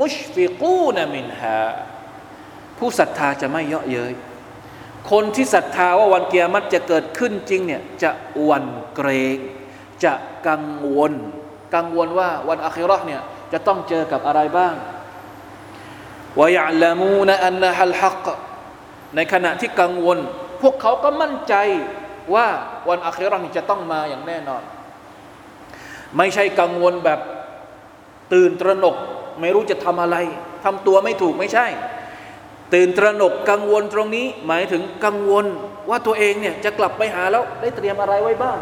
มุชฟิกูนมินฮาผู้ศรัทธาจะไม่เยาะเย้ยคนที่ศรัทธาว่าวันเกียรติจะเกิดขึ้นจริงเนี่ยจะวันเกรง จะกังวล กังวลว่าวันอาคิราะห์เนี่ย จะต้องเจอกับอะไรบ้างวายะลามูนอันนะฮัลฮักในขณะที่กังวล พวกเขาก็มั่นใจว่าวันอาคิเราะห์นี้จะต้องมาอย่างแน่นอน ไม่ใช่กังวลแบบตื่นตระหนก ไม่รู้จะทำอะไรทำตัวไม่ถูกไม่ใช่ ตื่นตระหนกกังวลตรงนี้ หมายถึงกังวลว่าตัวเองเนี่ยจะกลับไปหาแล้วได้เตรียมอะไรไว้บ้าง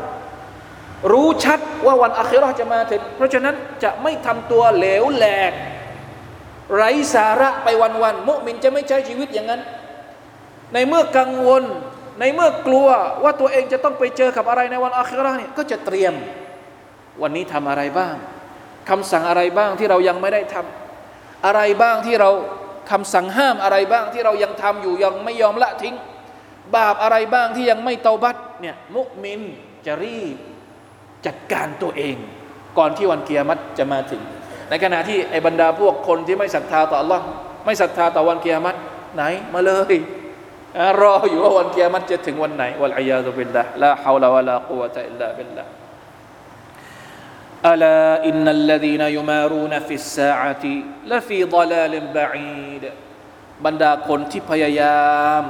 รู้ชัดว่าวันอาคิราจะมาถึงเพราะฉะนั้นจะไม่ทำตัวเหลวแหลก ไร้สาระไปวันๆมุมินจะไม่ใช้ชีวิตอย่างนั้น ในเมื่อกังวล ในเมื่อกลัวว่าตัวเองจะต้องไปเจอกับอะไรในวันอาคิราเนี่ยก็จะเตรียม วันนี้ทำอะไรบ้างคำสั่งอะไรบ้างที่เรายังไม่ได้ทำอะไรบ้างที่เราคำสั่งห้ามอะไรบ้างที่เรายังทำอยู่ยังไม่ยอมละทิ้ง บาปอะไรบ้างที่ยังไม่เตาบัตเนี่ยมุมินจะรีบ จัดการตัวเอง ก่อนที่วันกิยามัตจะมาถึง ในขณะที่ไอ้บรรดาพวกคนที่ไม่ศรัทธาต่อ อัลลอฮ์ ไม่ศรัทธาต่อวันกิยามัตไหนมาเลยรออยู่ว่าวันกิยามัตจะถึงวันไหนوالعياذ بالله لا حول ولا قوة إلا بالله ألا إن الذين يمارون في الساعة لفي ضلال بعيدบรรดาคนที่พยายาม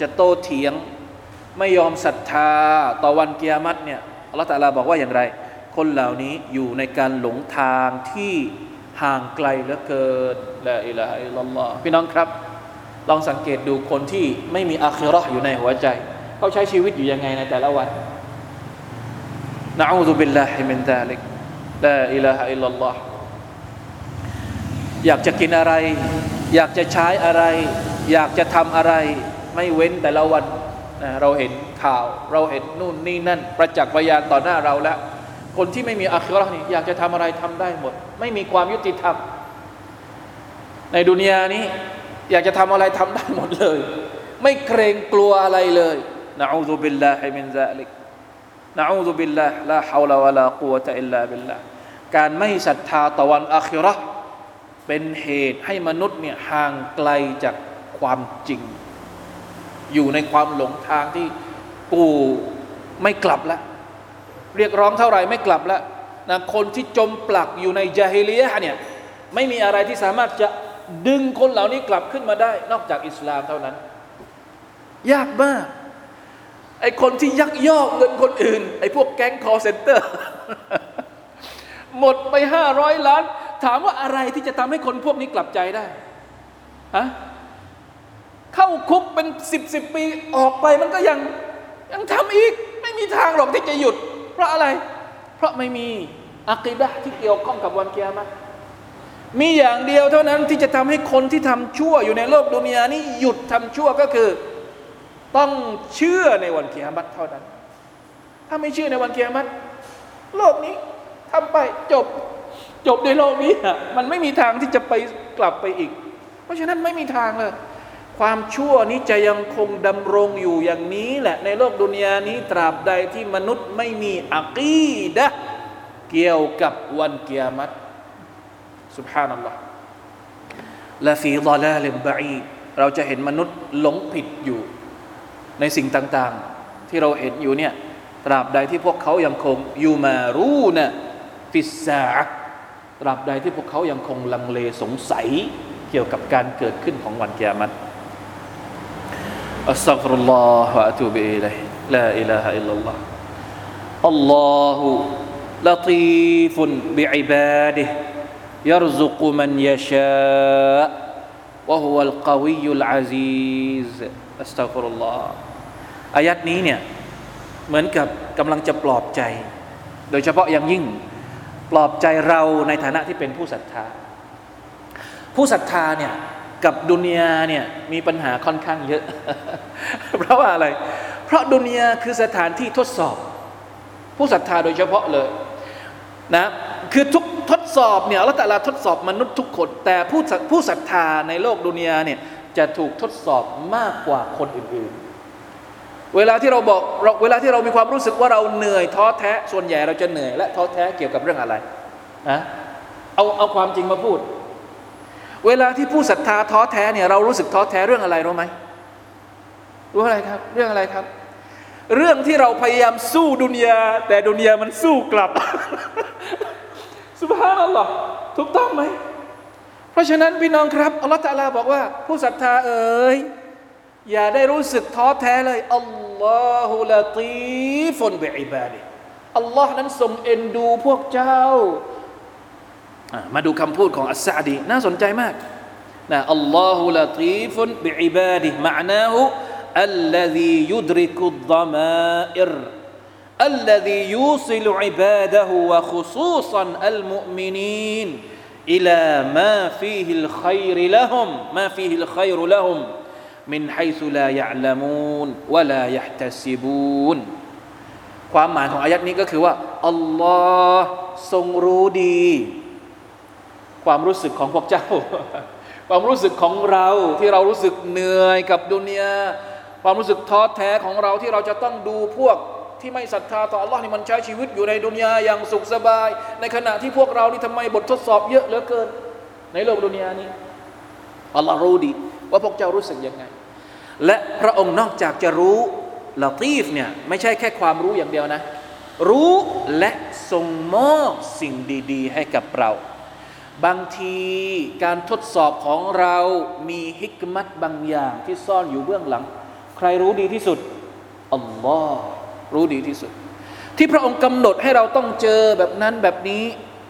จะโต้เถียง ไม่ยอมศรัทธาต่อวันกิยามัตเนี่ย อัลลอฮฺตะลาบอกว่าอย่างไร คนเหล่านี้อยู่ในการหลงทางที่ห่างไกลเหลือเกินلا إله إلا اللهพี่น้องครับ ลองสังเกตดูคนที่ไม่มีอาคิราะห์อยู่ในหัวใจ เขาใช้ชีวิตอยู่ยังไงในแต่ละวันنعوذ بالله من ذلك لا إله إلا اللهอยากจะกินอะไร อยากจะใช้อะไร อยากจะทำอะไร ไม่เว้นแต่ละวัน นะเราเห็นข่าว เราเห็นนู่นนี่นั่น ประจักษ์พยานต่อหน้าเราแล้ว คนที่ไม่มีอาคิราะห์นี่อยากจะทำอะไรทำได้หมด ไม่มีความยุติธรรม ในดุนยานี้ อยากจะทำอะไรทำได้หมดเลย ไม่เกรงกลัวอะไรเลยนะอูซุบิลลาฮิมินซาลิกนะอูซุบิลลาฮ์ลาฮาวลาวะลากุวะตะอิลลาบิลลาการไม่ศรัทธาต่อวันอาคิราเป็นเหตุให้มนุษย์เนี่ยห่างไกลจากความจริง อยู่ในความหลงทางที่กูไม่กลับแล้วเรียกร้องเท่าไหร่ไม่กลับแล้วนะคนที่จมปลักอยู่ในจาฮิลียะเนี่ยไม่มีอะไรที่สามารถจะดึงคนเหล่านี้กลับขึ้นมาได้ นอกจากอิสลามเท่านั้น ยากมากไอคนที่ยักยอกเงินคนอื่น ไอพวกแก๊งคอลเซ็นเตอร์ หมดไปห้าร้อยล้าน ถามว่าอะไรที่จะทำให้คนพวกนี้กลับใจได้ฮะ เข้าคุกเป็นสิบสิบปีออกไปมันก็ยังยังทำอีก ไม่มีทางหรอกที่จะหยุด เพราะอะไร เพราะไม่มีอักีดะที่เกี่ยวข้องกับวันเกียรติมีอย่างเดียวเท่านั้นที่จะทำให้คนที่ทำชั่วอยู่ในโลกดุนยานี้หยุดทำชั่วก็คือ ต้องเชื่อในวันเกียรติเท่านั้น ถ้าไม่เชื่อในวันเกียรติโลกนี้ทำไปจบจบในโลกนี้มันไม่มีทางที่จะไปกลับไปอีก เพราะฉะนั้นไม่มีทางเลย ความชั่วนี้จะยังคงดำรงอยู่อย่างนี้แหละในโลกดุนยานี้ตราบใดที่มนุษย์ไม่มีอักีดะเกี่ยวกับวันเกียรติสุบฮานัลลอฮ์ละฟีดอลาลิมบะอีเราจะเห็นมนุษย์หลงผิดอยู่ ในสิ่งต่างๆ ที่เราเห็นอยู่เนี่ยตราบใดที่พวกเขายังคงอยู่มารู้นะฟิสซาตราบใดที่พวกเขายังคงลังเลสงสัยเกี่ยวกับการเกิดขึ้นของวันเกิยรตู บิอิลัยฮิลาอิลาฮะอิลลัลลอฮ์อัลลอฮุลตีฟุนบิอิบาดิห์ يرزق من يشاء وهو القوي العزيز استغفر الله อายัดนี้เนี่ยเหมือนกับกำลังจะปลอบใจ โดยเฉพาะอย่างยิ่งปลอบใจเราในฐานะที่เป็นผู้ศรัทธา ผู้ศรัทธาเนี่ย กับดุนยาเนี่ยมีปัญหาค่อนข้างเยอะ เพราะว่าอะไร เพราะดุนยาคือสถานที่ทดสอบ ผู้ศรัทธาโดยเฉพาะเลยนะคือทุกทดสอบเนี่ยอัลลอฮฺตะลาทดสอบมนุษย์ทุกคน แต่ผู้ผู้ศรัทธาในโลกดุนยาเนี่ยจะถูกทดสอบมากกว่าคนอื่นๆ เวลาที่เราบอกเราเวลาที่เรามีความรู้สึกว่าเราเหนื่อยท้อแท้ส่วนใหญ่เราจะเหนื่อยและท้อแท้เกี่ยวกับเรื่องอะไรนะเอาเอาความจริงมาพูด เวลาที่ผู้ศรัทธาท้อแท้เนี่ยเรารู้สึกท้อแท้เรื่องอะไรรู้ไหมรู้อะไรครับ เรื่องอะไรครับ เรื่องที่เราพยายามสู้ดุนยาแต่ดุนยามันสู้กลับ สุบฮานัลลอฮ์ถูกต้องไหม เพราะฉะนั้นพี่น้องครับอัลลอฮฺตะลาบอกว่า ผู้ศรัทธาเอ๋ยอย่าได้รู้สึกท้อแท้เลยอัลลอฮุละตีฟุนบิอิบาดิอัลลอฮ์นั้นทรงเอ็นดูพวกเจ้า มาดูคำพูดของอัสซาดีน่าสนใจมากนะอัลลอฮุละตีฟุนบิอิบาดิมะนาหู الذي يدرك الضمائر الذي يوصل عباده وخصوصا المؤمنين إلى ما فيه الخير لهم ما فيه الخير لهم من حيث لا يعلمون ولا يحتسبون ความหมายของอายัดนี้ก็คือว่าอัลลอฮ์ทรงรู้ดี ความรู้สึกของพวกเจ้า ความรู้สึกของเราที่เรารู้สึกเหนื่อยกับดุนยาความรู้สึกท้อแท้ของเราที่เราจะต้องดูพวกที่ไม่ศรัทธาต่อ Allah นี่มันใช้ชีวิตอยู่ในดุนยาอย่างสุขสบาย ในขณะที่พวกเรานี่ทำไมบททดสอบเยอะเหลือเกิน ในโลกดุนยานี้อัลลอฮ์รู้ดี ว่าพวกเจ้ารู้สึกยังไง และพระองค์นอกจากจะรู้ละตีฟเนี่ยไม่ใช่แค่ความรู้อย่างเดียวนะ รู้และทรงมอบสิ่งดี ๆ ให้กับเรา บางทีการทดสอบของเรามีฮิกมัตบางอย่างที่ซ่อนอยู่เบื้องหลัง ใครรู้ดีที่สุดอัลลอฮ์รู้ดีที่สุด ที่พระองค์กำหนดให้เราต้องเจอแบบนั้นแบบนี้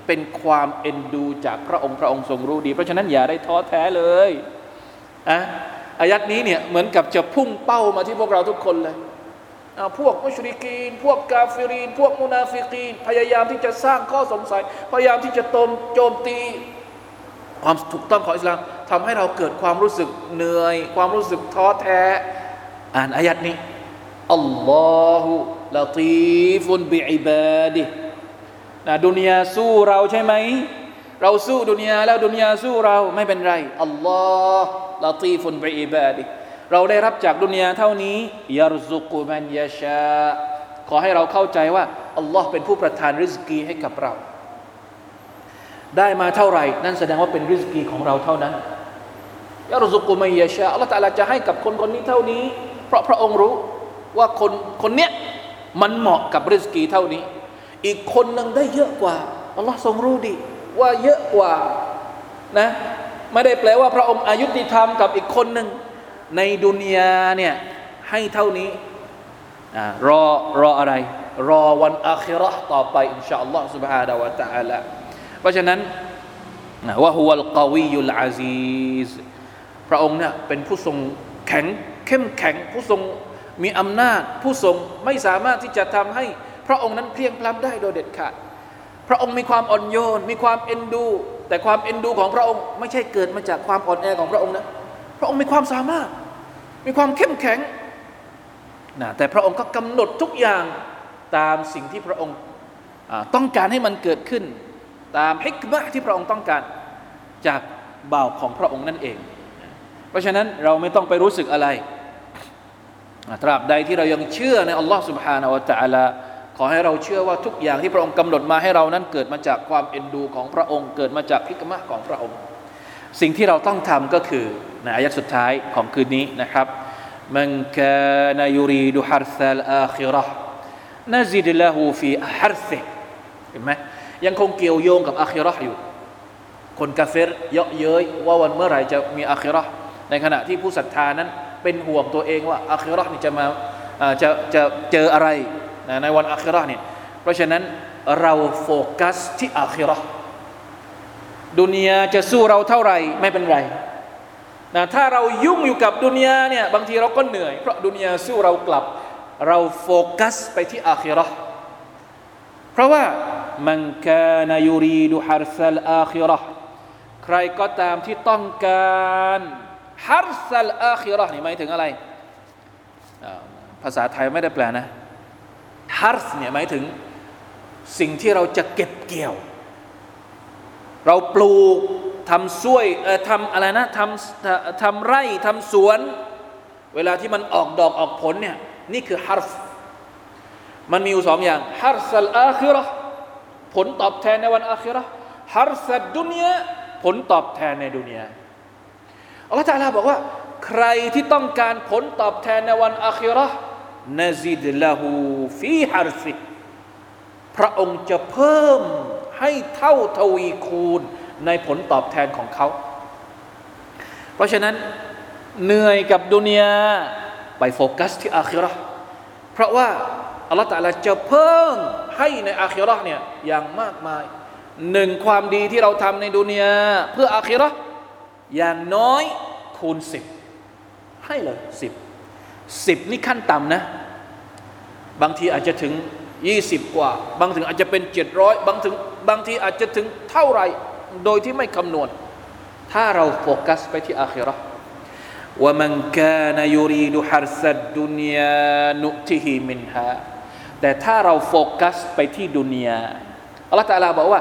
เป็นความเอ็นดูจากพระองค์พระองค์ทรงรู้ดี เพราะฉะนั้นอย่าได้ท้อแท้เลยอะอายัดนี้เนี่ยเหมือนกับจะพุ่งเป้ามาที่พวกเราทุกคนเลย พวก مشركين พวก كافرين พวก منافقين พยายามที่จะสร้างข้อสงสัย พยายามที่จะโจมโจมตี ความถูกต้องของอิสลามทำให้เราเกิดความรู้สึกเหนื่อย ความรู้สึกท้อแท้ อ่านอายัดนี้อัลลอฮุละตีฟุนบิอิบาดินะดุนยาสู้เราใช่ไหม เราสู้ดุนยาแล้วดุนยาสู้เราไม่เป็นไรอัลลอฮ์ละตีฟุนบิอิบาดิ เราได้รับจากดุนยาเท่านี้ยารซุกุมันยาชา ขอให้เราเข้าใจว่าอัลลอฮ์เป็นผู้ประทานริสกีให้กับเรา ได้มาเท่าไหร่ นั่นแสดงว่าเป็นริสกีของเราเท่านั้นยารซุกุมันยาชาอัลลอฮ์ตะลาจะให้กับคนคนนี้เท่านี้ เพราะพระองค์รู้ว่าคนคนเนี้ยมันเหมาะกับริสกีเท่านี้ อีกคนหนึ่งได้เยอะกว่าอัลลอฮ์ทรงรู้ดีว่าเยอะกว่านะไม่ได้แปลว่าพระองค์อายุติธรรมกับอีกคนหนึ่ง ในดุนยาเนี่ยให้เท่านี้รอรออะไร รอวันอาคิรอต่อไปอินชาอัลลอฮ์ سبحانه และ تعالى เพราะฉะนั้นว่าฮุวัลกวียุลอาซีซพระองค์เนี่ยเป็นผู้ทรงแข็งเข้มแข็งผู้ทรงมีอำนาจ ผู้ทรงไม่สามารถที่จะทำให้พระองค์นั้นเพียงพล้ำได้โดยเด็ดขาดพระองค์มีความอ่อนโยน มีความเอ็นดู แต่ความเอ็นดูของพระองค์ไม่ใช่เกิดมาจากความอ่อนแอของพระองค์นะ พระองค์มีความสามารถ มีความเข้มแข็งนะแต่พระองค์ก็กำหนดทุกอย่างตามสิ่งที่พระองค์ต้องการให้มันเกิดขึ้น ตามฮิกมะที่พระองค์ต้องการจากบ่าวของพระองค์นั่นเอง เพราะฉะนั้นเราไม่ต้องไปรู้สึกอะไร ตราบใดที่เรายังเชื่อในอัลลอฮ์ سبحانه และ تعالى ขอให้เราเชื่อว่าทุกอย่างที่พระองค์กำหนดมาให้เรานั้นเกิดมาจากความเอ็นดูของพระองค์ เกิดมาจากฮิกมะของพระองค์ สิ่งที่เราต้องทำก็คือในอายะสุดท้ายของคืนนี้นะครับمن كان يريد حرث الآخرة نزد له في حرثه เห็นไหมยังคงเกี่ยวโยงกับอาคิรออยู่ คนกาเฟรเยาะเย้ยว่าวันเมื่อไหร่จะมีอาคิรอในขณะที่ผู้ศรัทธานั้นเป็นห่วงตัวเองว่าอาคิรอนี่จะมาจะจะเจออะไรในวันอาคิรอเนี่ยเพราะฉะนั้นเราโฟกัสที่อาคิรอ ดุนยาจะสู้เราเท่าไหร่ไม่เป็นไรนะถ้าเรายุ่งอยู่กับดุนยาเนี่ยบางทีเราก็เหนื่อย เพราะดุนยาสู้เรากลับ เราโฟกัสไปที่อาคิรอเพราะว่า من كان يريد حرث الآخرةใครก็ตามที่ต้องการحرث الآخرة นี่หมายถึงอะไร ภาษาไทยไม่ได้แปลนะحرث เนี่ยหมายถึงสิ่งที่เราจะเก็บเกี่ยว เราปลูกทำซ้วยเอ่อทำอะไรนะทำทำไร่ทำสวน เวลาที่มันออกดอกออกผลเนี่ยนี่คือحرث มันมีอยู่สองอย่างحرث الآخرةผลตอบแทนในวันอาคิรอحرث الدنيا ผลตอบแทนในดุนยาอัลลอฮฺ تعالى บอกว่า ใครที่ต้องการผลตอบแทนในวันอาคิรอنزد له في حرثه พระองค์จะเพิ่ม ให้เท่าทวีคูณในผลตอบแทนของเขา เพราะฉะนั้นเหนื่อยกับดุนยาไปโฟกัสที่อาคิรอเพราะว่าอัลลอฮฺตาลาจะเพิ่มให้ในอาคิรอเนี่ยอย่างมากมายหนึ่งความดีที่เราทำในดุนยาเพื่ออาคิรออย่างน้อยคูณสิบให้เลยสิบสิบนี่ขั้นต่ำนะ บางทีอาจจะถึง ยี่สิบกว่า บางถึงอาจจะเป็นเจ็ดร้อยบางถึงบางทีอาจจะถึงเท่าไรโดยที่ไม่คำนวณ ถ้าเราโฟกัสไปที่อาคิรอومن كان يريد حرث الدنيا نؤته منها แต่ถ้าเราโฟกัสไปที่ดุนยาอัลลอฮฺ تعالى บอกว่า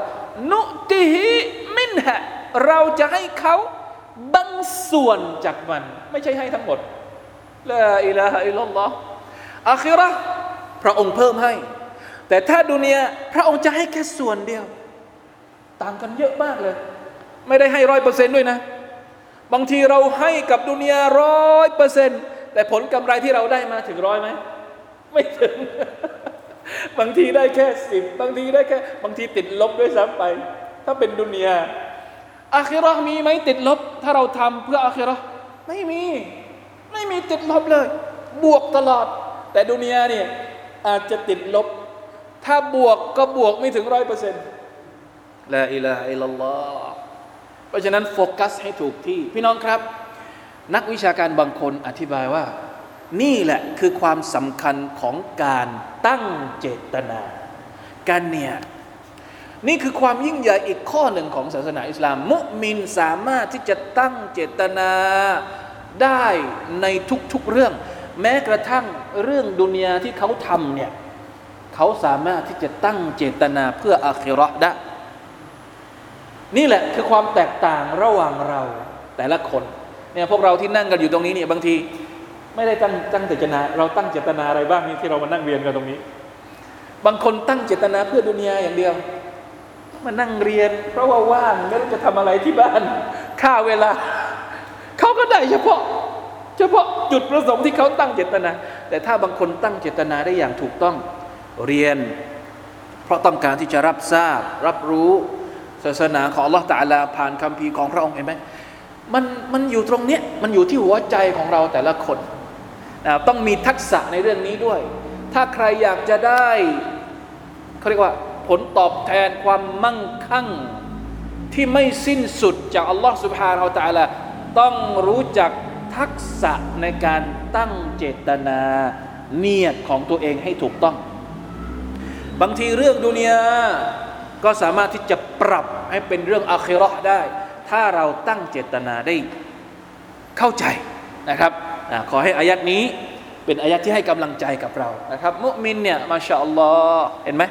نؤته منها เราจะให้เขาบางส่วนจากมัน ไม่ใช่ให้ทั้งหมดلا إله إلا الله อาคิรอพระองค์เพิ่มให้ แต่ถ้าดุนยาพระองค์จะให้แค่ส่วนเดียว ต่างกันเยอะมากเลย ไม่ได้ให้ร้อยเปอร์เซนต์ด้วยนะ บางทีเราให้กับดุนยาร้อยเปอร์เซนต์แต่ผลกำไรที่เราได้มาถึงร้อยไหม ไม่ถึง บางทีได้แค่สิบบางทีได้แค่ บางทีติดลบด้วยซ้ำไป ถ้าเป็นดุนยาอาคิรอมีไหมติดลบ ถ้าเราทำเพื่ออาคิรอไม่มี ไม่มีติดลบเลย บวกตลอด แต่ดุนยาเนี่ยอาจจะติดลบ ถ้าบวกก็บวกไม่ถึงร้อยเปอร์เซ็นต์ลาอิลาฮะอิลลัลลอฮ์เพราะฉะนั้นโฟกัสให้ถูกที่ พี่น้องครับ นักวิชาการบางคนอธิบายว่า นี่แหละคือความสำคัญของการตั้งเจตนา การเนี่ยนี่คือความยิ่งใหญ่อีกข้อหนึ่งของศาสนาอิสลาม มุมินสามารถที่จะตั้งเจตนาได้ในทุกๆเรื่อง แม้กระทั่งเรื่องดุนยาที่เขาทำเนี่ย เขาสามารถที่จะตั้งเจตนาเพื่ออาคิรอได้ นี่แหละคือความแตกต่างระหว่างเราแต่ละคนเนี่ยพวกเราที่นั่งกันอยู่ตรงนี้เนี่ยบางทีไม่ได้ตั้งตั้งเจตนา เราตั้งเจตนาอะไรบ้างนี่ที่เรามานั่งเรียนกันตรงนี้ บางคนตั้งเจตนาเพื่อดุนยาอย่างเดียว มานั่งเรียน เพราะว่าว่างไม่รู้จะทำอะไรที่บ้านค่าเวลาเขาก็ได้เฉพาะ เฉพาะจุดประสงค์ที่เขาตั้งเจตนา แต่ถ้าบางคนตั้งเจตนาได้อย่างถูกต้อง เรียน เพราะต้องการที่จะรับทราบ รับรู้ศาสนาของอัลลอฮฺตาลาผ่านคำพีของพระองค์เห็นไหมมันมันอยู่ตรงเนี้ยมันอยู่ที่หัวใจของเราแต่ละคนนะต้องมีทักษะในเรื่องนี้ด้วย ถ้าใครอยากจะได้เขาเรียกว่าผลตอบแทนความมั่งคั่งที่ไม่สิ้นสุดจากอัลลอฮฺสุบฮานาอัลตะลาต้องรู้จักทักษะในการตั้งเจตนาเนียดของตัวเองให้ถูกต้อง บางทีเรื่องดุนยาก็สามารถที่จะปรับให้เป็นเรื่องอาคิรอได้ ถ้าเราตั้งเจตนาได้เข้าใจนะครับอขอให้อายัดนี้เป็นอายัดที่ให้กำลังใจกับเรานะครับ มุมินเนี่ยมาชาอัลลอฮ์เห็นไหม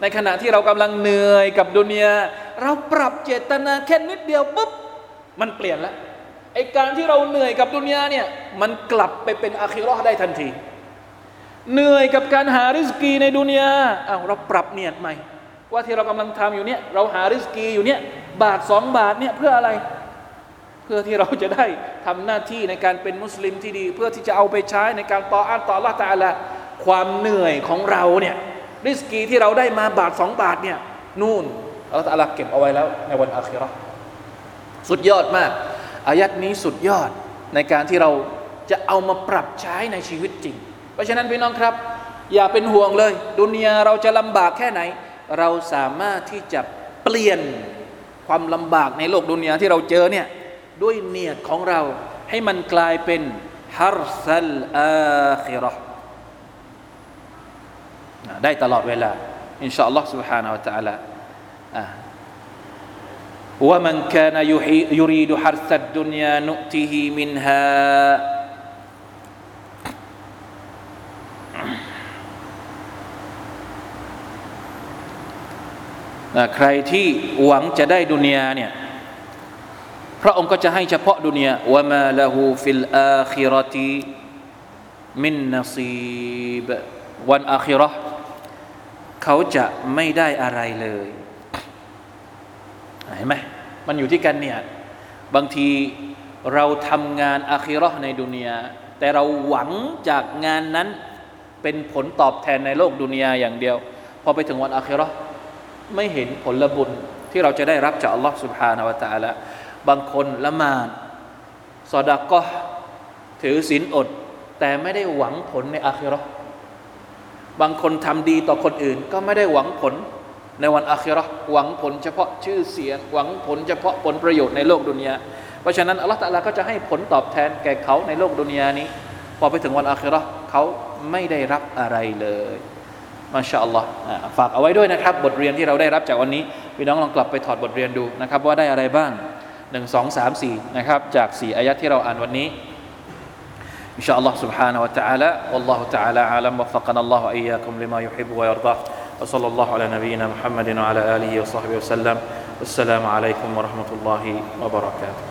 ในขณะที่เรากำลังเหนื่อยกับดุนยาเราปรับเจตนาแค่นิดเดียวปุ๊บมันเปลี่ยนแล้วไอการที่เราเหนื่อยกับดุนยาเนี่ยมันกลับไปเป็นอาคิราะห์ได้ทันที เหนื่อยกับการหาริสกีในดุนยาเอาเราปรับเนียดใหม่ ว่าที่เรากำลังทำอยู่เนี่ยเราหาริสกีอยู่เนี่ยบาทสองบาทเนี่ยเพื่ออะไร เพื่อที่เราจะได้ทำหน้าที่ในการเป็นมุสลิมที่ดี เพื่อที่จะเอาไปใช้ในการต่ออันต่อละตาละความเหนื่อยของเราเนี่ยริสกีที่เราได้มาบาทสองบาทเนี่ยนู่นอัลลอฮฺตะอาลาเก็บเอาไว้แล้วในวันอาคิราะห์สุดยอดมาก อายัดนี้สุดยอดในการที่เราจะเอามาปรับใช้ในชีวิตจริง ราะฉะนั้นพี่น้องครับ อย่าเป็นห่วงเลย ดุนยาเราจะลำบากแค่ไหน เราสามารถที่จะเปลี่ยนความลำบากในโลกดุนยาที่เราเจอเนี่ยด้วยเนียดของเราให้มันกลายเป็นฮาร์ซัลอาคิเราะห์ ได้ตลอดเวลาอินชาอัลลอฮ์ سبحانه และ تعالى ว่ามัน كان يريد حرث الدنيا نؤته منها ใครที่หวังจะได้ดุนยาเนี่ยพระองค์ก็จะให้เฉพาะดุนยาว่ามาละหูฟิลอาคิรติมินนซีบวันอาคิราะห์เขาจะไม่ได้อะไรเลยเห็นไหมมันอยู่ที่กันเนี่ยบางทีเราทำงานอาคิราะห์ในดุนยาแต่เราหวังจากงานนั้นเป็นผลตอบแทนในโลกดุนยาอย่างเดียว พอไปถึงวันอาคิราะห์ ไม่เห็นผลบุญที่เราจะได้รับจากอัลลอฮ์สุบฮานาวะตาละบางคนละมานสอดาก็ถือศีลอด แต่ไม่ได้หวังผลในอาคิรอบางคนทำดีต่อคนอื่น ก็ไม่ได้หวังผลในวันอาคิรอหวังผลเฉพาะชื่อเสียง หวังผลเฉพาะผลประโยชน์ในโลกดุนยาเพราะฉะนั้นอัลลอฮฺตาลาก็จะให้ผลตอบแทนแก่เขาในโลกดุนยานี้ พอไปถึงวันอาคิรอเขาไม่ได้รับอะไรเลย มาชาอัลลอฮ์ฝากเอาไว้ด้วยนะครับ บทเรียนที่เราได้รับจากวันนี้พี่น้องลองกลับไปถอดบทเรียนดูนะครับ ว่าได้อะไรบ้างหนึ่งสองสามสี่นะครับจากสี่อายัดที่เราอ่านวันนี้ إن شاء الله سبحانه وتعالى والله تعالى أعلم وفقنا الله وإياكم لما يحب ويرضى وصلى الله على نبينا محمد وعلى آله وصحبه وسلم والسلام عليكم ورحمة الله وبركاته